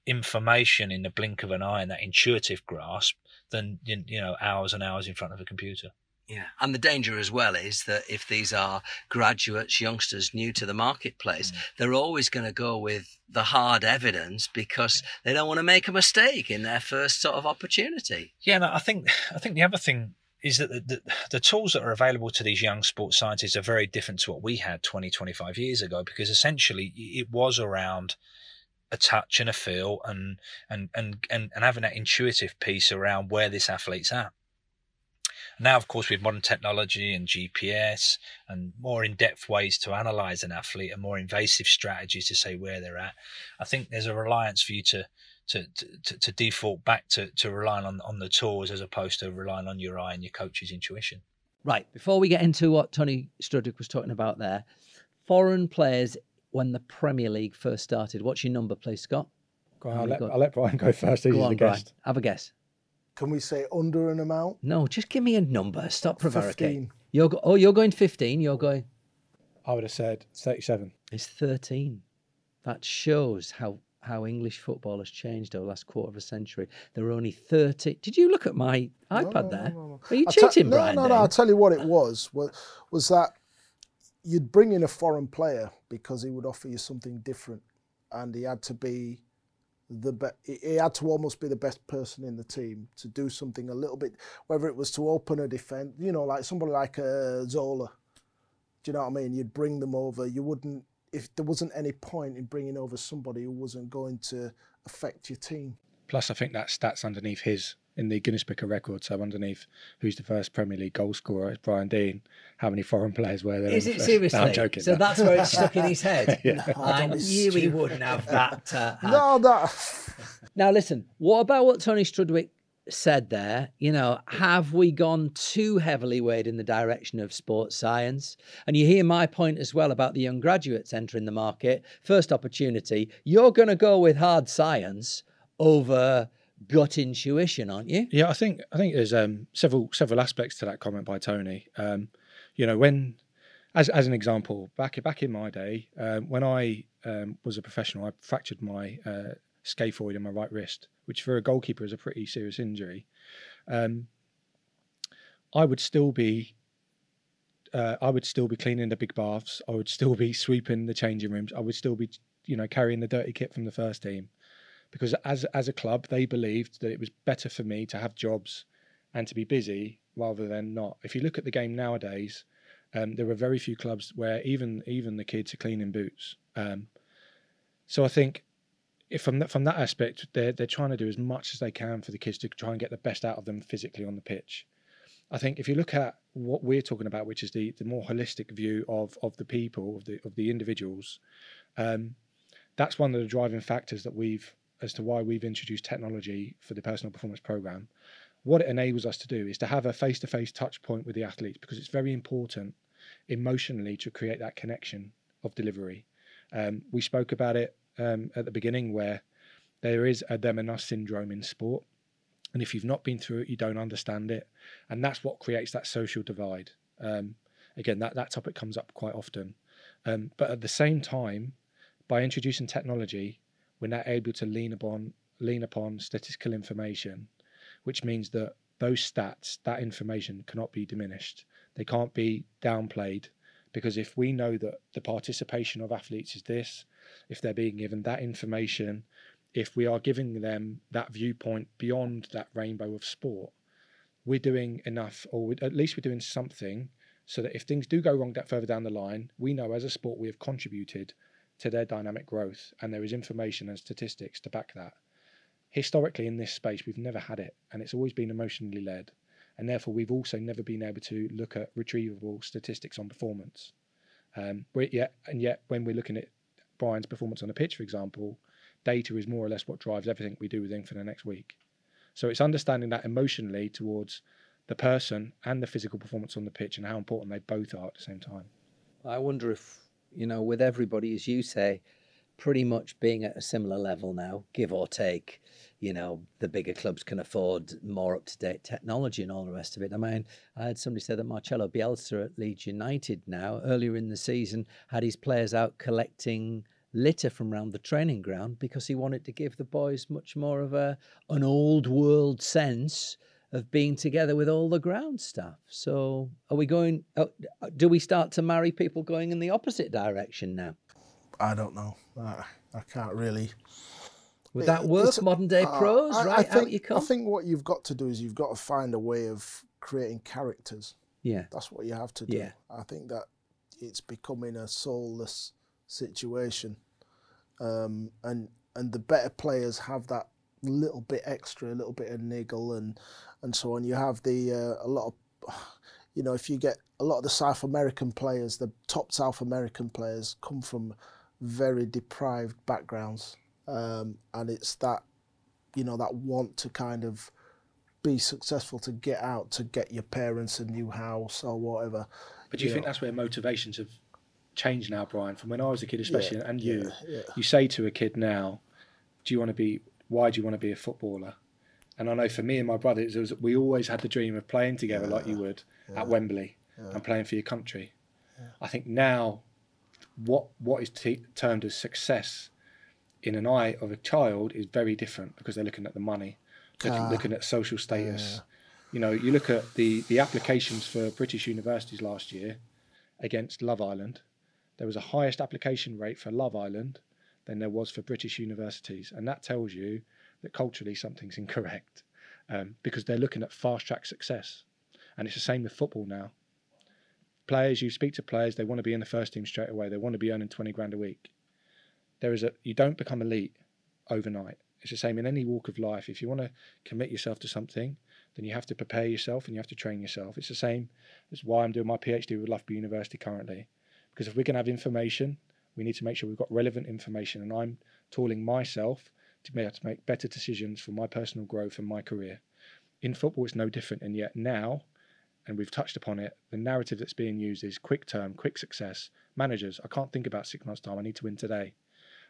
information in the blink of an eye and that intuitive grasp than you know hours and hours in front of a computer. Yeah, and the danger as well is that if these are graduates, youngsters new to the marketplace, mm. they're always going to go with the hard evidence because they don't want to make a mistake in their first sort of opportunity. Yeah, and I think I think the other thing is that the, the, the, tools that are available to these young sports scientists are very different to what we had 20, 25 years ago because essentially it was around a touch and a feel and and and and, and having that intuitive piece around where this athlete's at. Now, of course, with modern technology and GPS and more in-depth ways to analyze an athlete and more invasive strategies to say where they're at, I think there's a reliance for you to to, to, to default back to, to relying on, on the tools as opposed to relying on your eye and your coach's intuition. Right. Before we get into what Tony Strudwick was talking about there, foreign players when the Premier League first started. What's your number, please, Scott? Go on, I'll, let, I'll let Brian go first. He's go on, the guest. Brian. Have a guess. Can we say under an amount? No, just give me a number. Stop prevaricating. You're go- oh, you're going 15. You're going. I would have said 37. It's 13. That shows how how English football has changed over the last quarter of a century. There were only 30. Did you look at my iPad no, there? No, no, Are you cheating, no, Brian? No, no, I'll tell you what it was. Was, was that you'd bring in a foreign player because he would offer you something different, and he had to be the he had to almost be the best person in the team to do something a little bit, whether it was to open a defence, you know, like somebody like uh, Zola. Do you know what I mean? You'd bring them over. You wouldn't if there wasn't any point in bringing over somebody who wasn't going to affect your team. Plus, I think that stats underneath his in the Guinness Book of Records. So underneath, who's the first Premier League goal scorer? It's Brian Deane. How many foreign players were there? Is it seriously? No, I'm joking. So that's where it's stuck in his head. yeah. no, I knew he wouldn't have that. Uh, no, that. now listen. What about what Tony Strudwick said there? You know, have we gone too heavily weighed in the direction of sports science? And you hear my point as well about the young graduates entering the market. First opportunity, you're going to go with hard science over gut intuition, aren't you? Yeah, I think I think there's um, several several aspects to that comment by Tony. Um, you know, when as as an example, back back in my day, um, when I um, was a professional, I fractured my uh, scaphoid in my right wrist, which for a goalkeeper is a pretty serious injury. Um, I would still be. Uh, I would still be cleaning the big baths. I would still be sweeping the changing rooms. I would still be, you know, carrying the dirty kit from the first team because as as a club they believed that it was better for me to have jobs and to be busy rather than not. If you look at the game nowadays, um, there are very few clubs where even even the kids are cleaning boots. Um, so I think from that from that aspect, they're they're trying to do as much as they can for the kids to try and get the best out of them physically on the pitch. I think if you look at what we're talking about, which is the, the more holistic view of, of the people, of the of the individuals, um, that's one of the driving factors that we've as to why we've introduced technology for the personal performance program. What it enables us to do is to have a face to face touch point with the athletes because it's very important emotionally to create that connection of delivery. Um, we spoke about it um, at the beginning where there is a them and us syndrome in sport. And if you've not been through it, you don't understand it. And that's what creates that social divide. Um, again, that, that topic comes up quite often. Um, but at the same time, by introducing technology, we're now able to lean upon lean upon statistical information, which means that those stats, that information cannot be diminished. They can't be downplayed because if we know that the participation of athletes is this, if they're being given that information, if we are giving them that viewpoint beyond that rainbow of sport, we're doing enough, or at least we're doing something so that if things do go wrong that further down the line, we know as a sport we have contributed to their dynamic growth, and there is information and statistics to back that. Historically, in this space, we've never had it, and it's always been emotionally led, and therefore we've also never been able to look at retrievable statistics on performance. Um, yet, and yet, when we're looking at Brian's performance on the pitch, for example, data is more or less what drives everything we do within for the next week. So it's understanding that emotionally towards the person and the physical performance on the pitch and how important they both are at the same time. I wonder if, you know, with everybody, as you say, pretty much being at a similar level now, give or take, you know, the bigger clubs can afford more up to date technology and all the rest of it. I mean, I had somebody say that Marcelo Bielsa at Leeds United now, earlier in the season, had his players out collecting litter from around the training ground because he wanted to give the boys much more of a an old world sense of being together with all the ground staff. So, are we going? Oh, do we start to marry people going in the opposite direction now? I don't know. I, I can't really. Would that work? Modern day uh, pros, I, right? I think, I think what you've got to do is you've got to find a way of creating characters. Yeah. That's what you have to do. Yeah. I think that it's becoming a soulless situation. Um, and and the better players have that little bit extra, a little bit of niggle and and so on. You have the uh, a lot of you know if you get a lot of the South American players, the top South American players come from very deprived backgrounds, um, and it's that you know that want to kind of be successful to get out to get your parents a new house or whatever. But do you, you think know. that's where motivations have changed now, Brian? From when I was a kid, especially, yeah, and you, yeah, yeah. you say to a kid now, "Do you want to be? Why do you want to be a footballer?" And I know for me and my brother, was, we always had the dream of playing together like you would at Wembley and playing for your country. I think now what what is t- termed as success in an eye of a child is very different because they're looking at the money, looking, ah. looking at social status. Yeah. You know, you look at the the applications for British universities last year against Love Island. There was a highest application rate for Love Island than there was for British universities, and that tells you that culturally something's incorrect um, because they're looking at fast track success, and it's the same with football now players, you speak to players, they want to be in the first team straight away. They want to be earning 20 grand a week. There is a, you don't become elite overnight. It's the same in any walk of life. If you want to commit yourself to something, then you have to prepare yourself and you have to train yourself. It's the same. That's why I'm doing my PhD with Loughborough University currently. Because if we can have information, we need to make sure we've got relevant information. And I'm tooling myself to be able to make better decisions for my personal growth and my career. In football, it's no different. And yet now, and we've touched upon it, the narrative that's being used is quick term, quick success. Managers, I can't think about six months' time. I need to win today.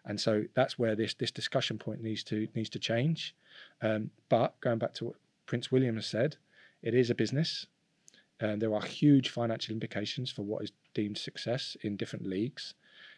And so that's where this this discussion point needs to needs to change. Um, but going back to what Prince William has said, it is a business. and there are huge financial implications for what is deemed success in different leagues.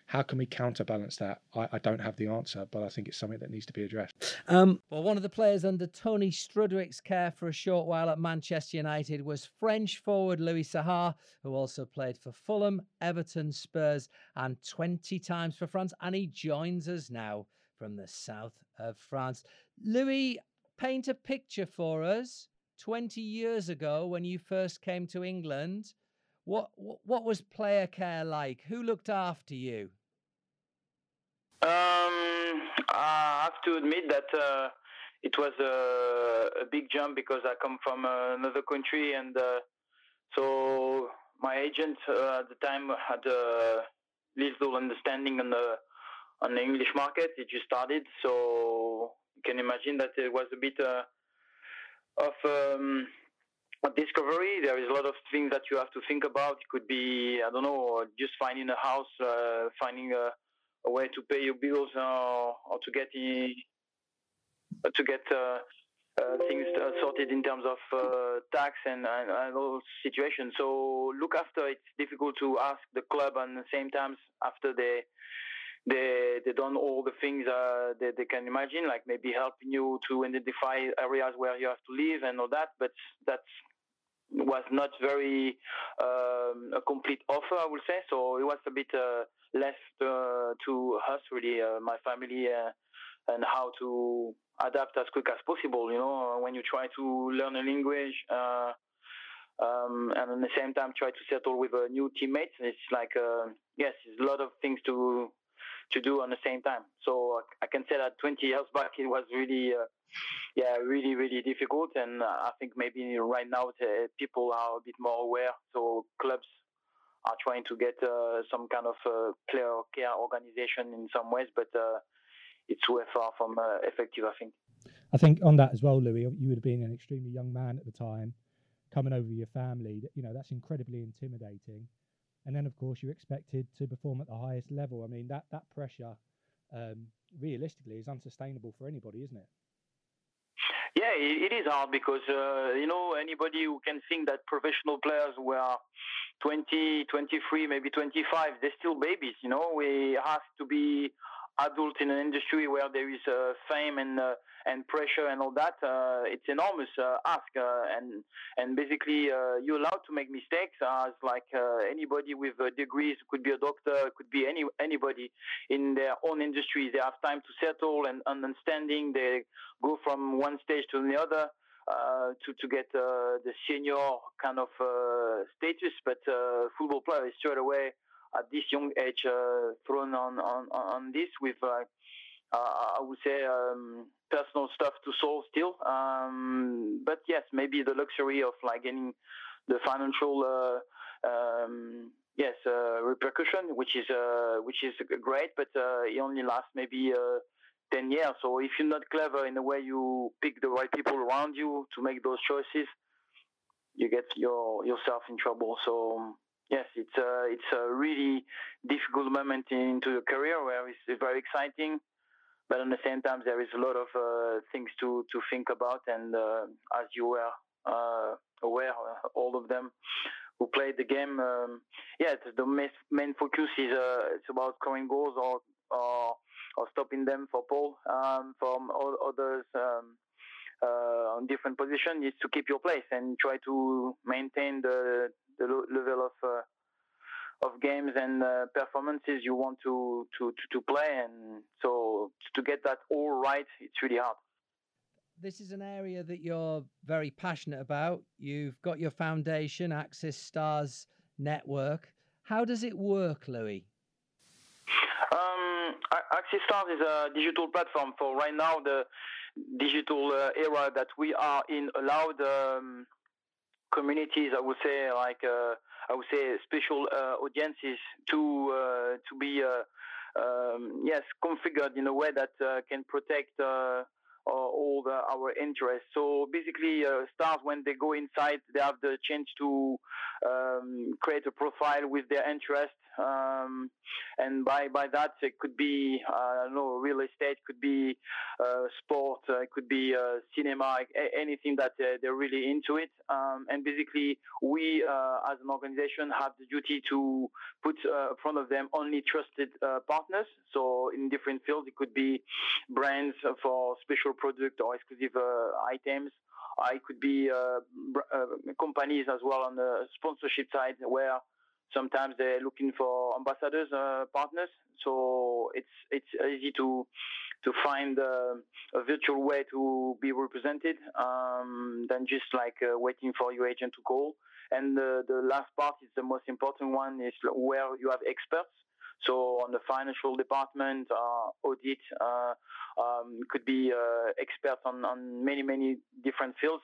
How can we counterbalance that? I, I, don't have the answer, but I think it's something that needs to be addressed. Um, well, one of the players under Tony Strudwick's care for a short while at Manchester United was French forward Louis Saha, who also played for Fulham, Everton, Spurs, and 20 times for France. And he joins us now from the south of France. Louis, paint a picture for us 20 years ago when you first came to England what what was player care like? Who looked after you? Um, I have to admit that uh, it was a, a, big jump because I come from another country, and uh, so my agent uh, at the time had a little understanding on the on the English market. It just started, so you can imagine that it was a bit uh, of um, discovery there is a lot of things that you have to think about it could be i don't know just finding a house uh, finding a, a, way to pay your bills uh, or to get the, to get uh, uh things uh, sorted in terms of uh, tax and, and, and all situations so look after it's difficult to ask the club and the same times after they they they done all the things uh, they, they can imagine, like maybe helping you to identify areas where you have to live and all that. But that's was not very um, a complete offer, I would say. So it was a bit uh, left uh, to us, really, uh, my family, uh, and how to adapt as quick as possible. You know, when you try to learn a language. Uh, um, and at the same time, try to settle with uh, new teammates. It's like yes, it's a lot of things to to do on the same time. So I can say that 20 years back, it was really yeah, really, really difficult. And I think maybe right now people are a bit more aware. So clubs are trying to get uh, some kind of uh, player care organization in some ways, but uh, it's way far from uh, effective. I think. I think on that as well, Louis. You would have been an extremely young man at the time, coming over with your family. You know that's incredibly intimidating. And then, of course, you're expected to perform at the highest level. I mean, that that pressure, um, realistically, is unsustainable for anybody, isn't it? Yeah, it is hard because uh, you know anybody who can think that professional players were 20, 23, maybe 25, they're still babies. You know, we have to be adult in an industry where there is uh, fame and uh, and pressure and all that. Uh, it's enormous uh, ask, uh, and and basically you're allowed to make mistakes as like anybody with degrees could be a doctor, could be any anybody in their own industry. They have time to settle and understanding. They go from one stage to the other. Uh, to to get uh, the senior kind of uh, status, but football player is straight away at this young age thrown on, on on this with I would say um, personal stuff to solve still. Um, but yes, maybe the luxury of like getting the financial um, yes uh, repercussion, which is uh, which is great, but uh, it only lasts maybe 10 years. So if you're not clever in the way you pick the right people around you to make those choices, you get your yourself in trouble. So yes, it's a it's a really difficult moment into your career where it's very exciting, but at the same time there is a lot of uh, things to to think about. And uh, as you were uh, aware, uh, all of them who played the game, um, yeah, the main, focus is uh, it's about scoring goals or or or stopping them for Paul um, from all others um, uh, on different positions is to keep your place and try to maintain the, the level of of games and uh, performances you want to, to, to, to play. And so to get that all right, it's really hard. This is an area that you're very passionate about. You've got your foundation, Axis Stars Network. How does it work, Louis? Um, Axis Stars is a digital platform for right now the digital uh, era that we are in. Allowed um, communities, I would say, like uh, I would say, special uh, audiences to uh, to be uh, um, yes configured in a way that can protect all the, our interests. So basically, uh, stars when they go inside, they have the chance to um, create a profile with their interest, um, and by by that it could be uh, I don't know real estate, could be uh, sport, uh, it could be uh, cinema, anything that uh, they're really into it. Um, and basically, we as an organization have the duty to put in front of them only trusted partners. So in different fields, it could be brands for special product or exclusive uh, items. Uh, it could be uh, companies as well on the sponsorship side where sometimes they're looking for ambassadors uh, partners. So it's it's easy to to find uh, a virtual way to be represented um, than just like uh, waiting for your agent to call. And the, the last part is the most important one is where you have experts so on the financial department, uh, audit uh, um, could be uh, on, on many, many different fields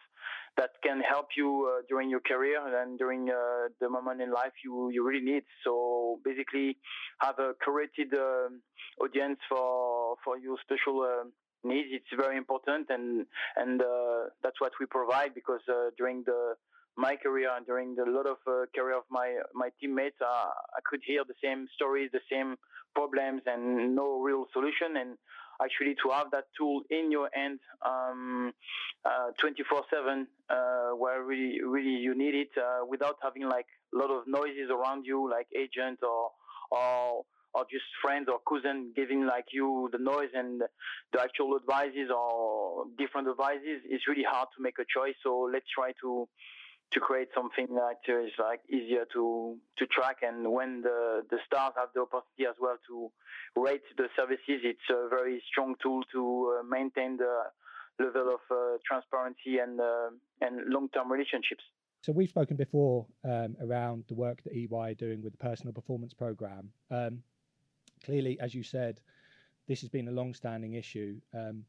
that can help you uh, during your career and during uh, the moment in life you, you really need. So basically have a curated uh, audience for, for your special needs. It's very important and, and that's what we provide because during the my career and during the lot of uh, career of my my teammates, uh, I could hear the same stories, the same problems, and no real solution. And actually, to have that tool in your hand, um, uh, 24/7, uh, where really really you need it, uh, without having like a lot of noises around you, like agent or or or just friends or cousin giving like you the noise and the actual advices or different advices, it's really hard to make a choice. So let's try to to create something that is like easier to to track. And when the the stars have the opportunity as well to rate the services it's a very strong tool to uh, maintain the level of uh, transparency and uh, and long-term relationships. So we've spoken before um, around the work that EY are doing with the personal performance program. Um, clearly as you said this has been a long-standing issue. Um,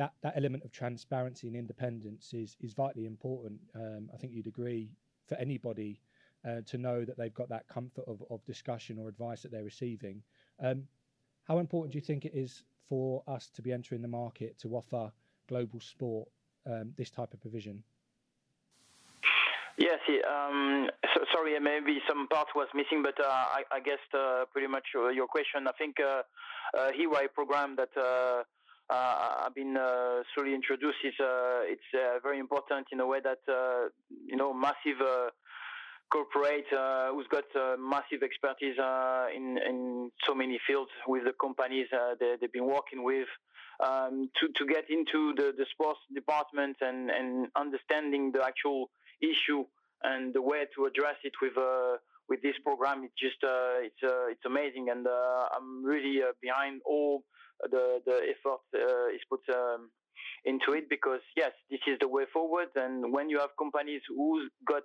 that that element of transparency and independence is is vitally important. Um, I think you'd agree for anybody uh, to know that they've got that comfort of, of discussion or advice that they're receiving. Um, how important do you think it is for us to be entering the market to offer global sport um, this type of provision? Yes, um, so, sorry, maybe some part was missing, but uh, I, I guess uh, pretty much uh, your question. I think uh, uh, HEY program that uh, uh, I've been uh, slowly introduced is uh, it's uh, very important in a way that uh, you know massive uh, corporate uh, who's got uh, massive expertise uh, in in so many fields with the companies uh, they, they've been working with um, to to get into the, the sports department and and understanding the actual issue and the way to address it with uh, with this program. It's just uh, it's uh, it's amazing, and uh, I'm really uh, behind all the the effort uh, is put um, into it because yes, this is the way forward. And when you have companies who's got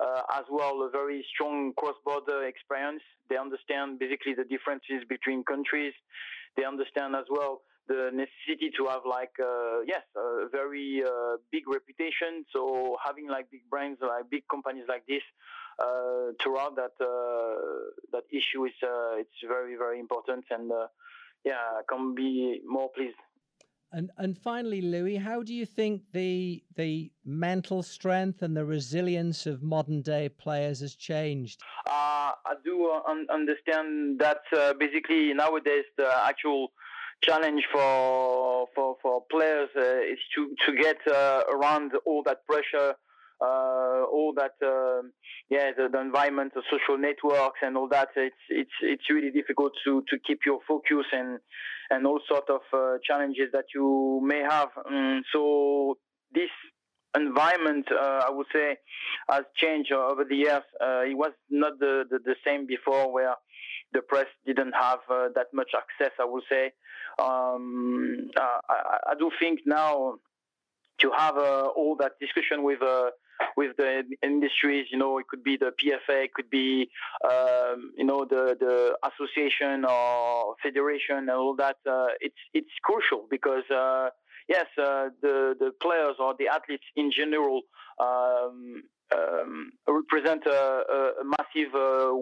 uh, as well a very strong cross-border experience, they understand basically the differences between countries. They understand as well the necessity to have like uh, yes a very uh, big reputation so having like big brands like big companies like this uh, throughout that uh, that issue is it's very very important and yeah I can be more pleased and and finally Louis how do you think the the mental strength and the resilience of modern day players has changed? I do un- understand that basically nowadays the actual challenge for for for players uh, is to to get uh, around all that pressure, uh, all that um, yeah the, the, environment, the social networks, and all that. It's it's it's really difficult to to keep your focus and and all sort of uh, challenges that you may have. Um, so this environment, uh, I would say, has changed over the years. Uh, it was not the, the, the same before, where the press didn't have uh, that much access. I would say. Um, uh, I, I, do think now to have uh, all that discussion with uh, with the industries, you know, it could be the PFA, it could be um, you know the the association or federation and all that. Uh, it's it's crucial because uh, yes, uh, the the players or the athletes in general um, um, represent a, a massive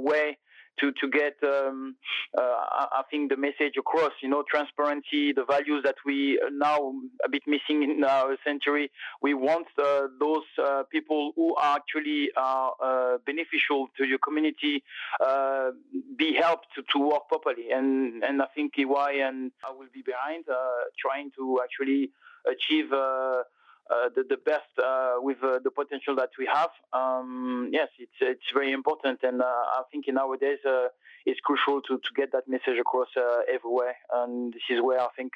way to to get um, uh, I think the message across. You know, transparency, the values that we now a bit missing in our century. We want uh, those uh, people who are actually are uh, beneficial to your community uh, be helped to, to, work properly. And and I think EY and I will be behind uh, trying to actually achieve. Uh, the, the best uh, with uh, the potential that we have. Um, yes, it's it's very important, and I think nowadays it's crucial to, to get that message across everywhere. And this is where I think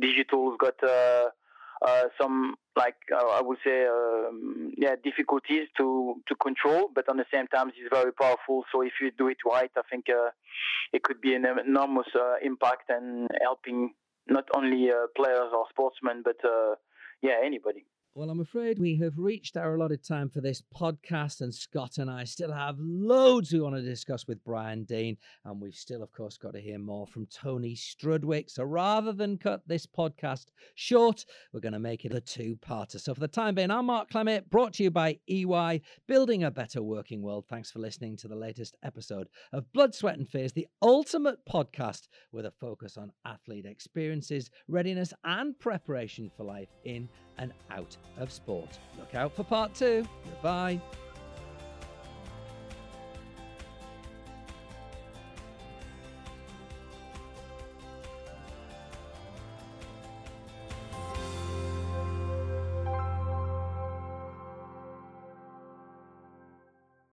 digital's got. Uh, some like uh, I would say um, yeah difficulties to to control, but on the same time it's very powerful. So if you do it right, I think uh, it could be an enormous impact and helping not only players or sportsmen, but yeah, anybody. Well, I'm afraid we have reached our allotted time for this podcast, and Scott and I still have loads we want to discuss with Brian Deane. and we've still, of course, got to hear more from Tony Strudwick. So rather than cut this podcast short, we're going to make it a two-parter. So for the time being, I'm Mark Clemmit, brought to you by EY, building a better working world. Thanks for listening to the latest episode of Blood, Sweat and Fears, the ultimate podcast with a focus on athlete experiences, readiness, and preparation for life in and out of sport. Look out for part two. Goodbye.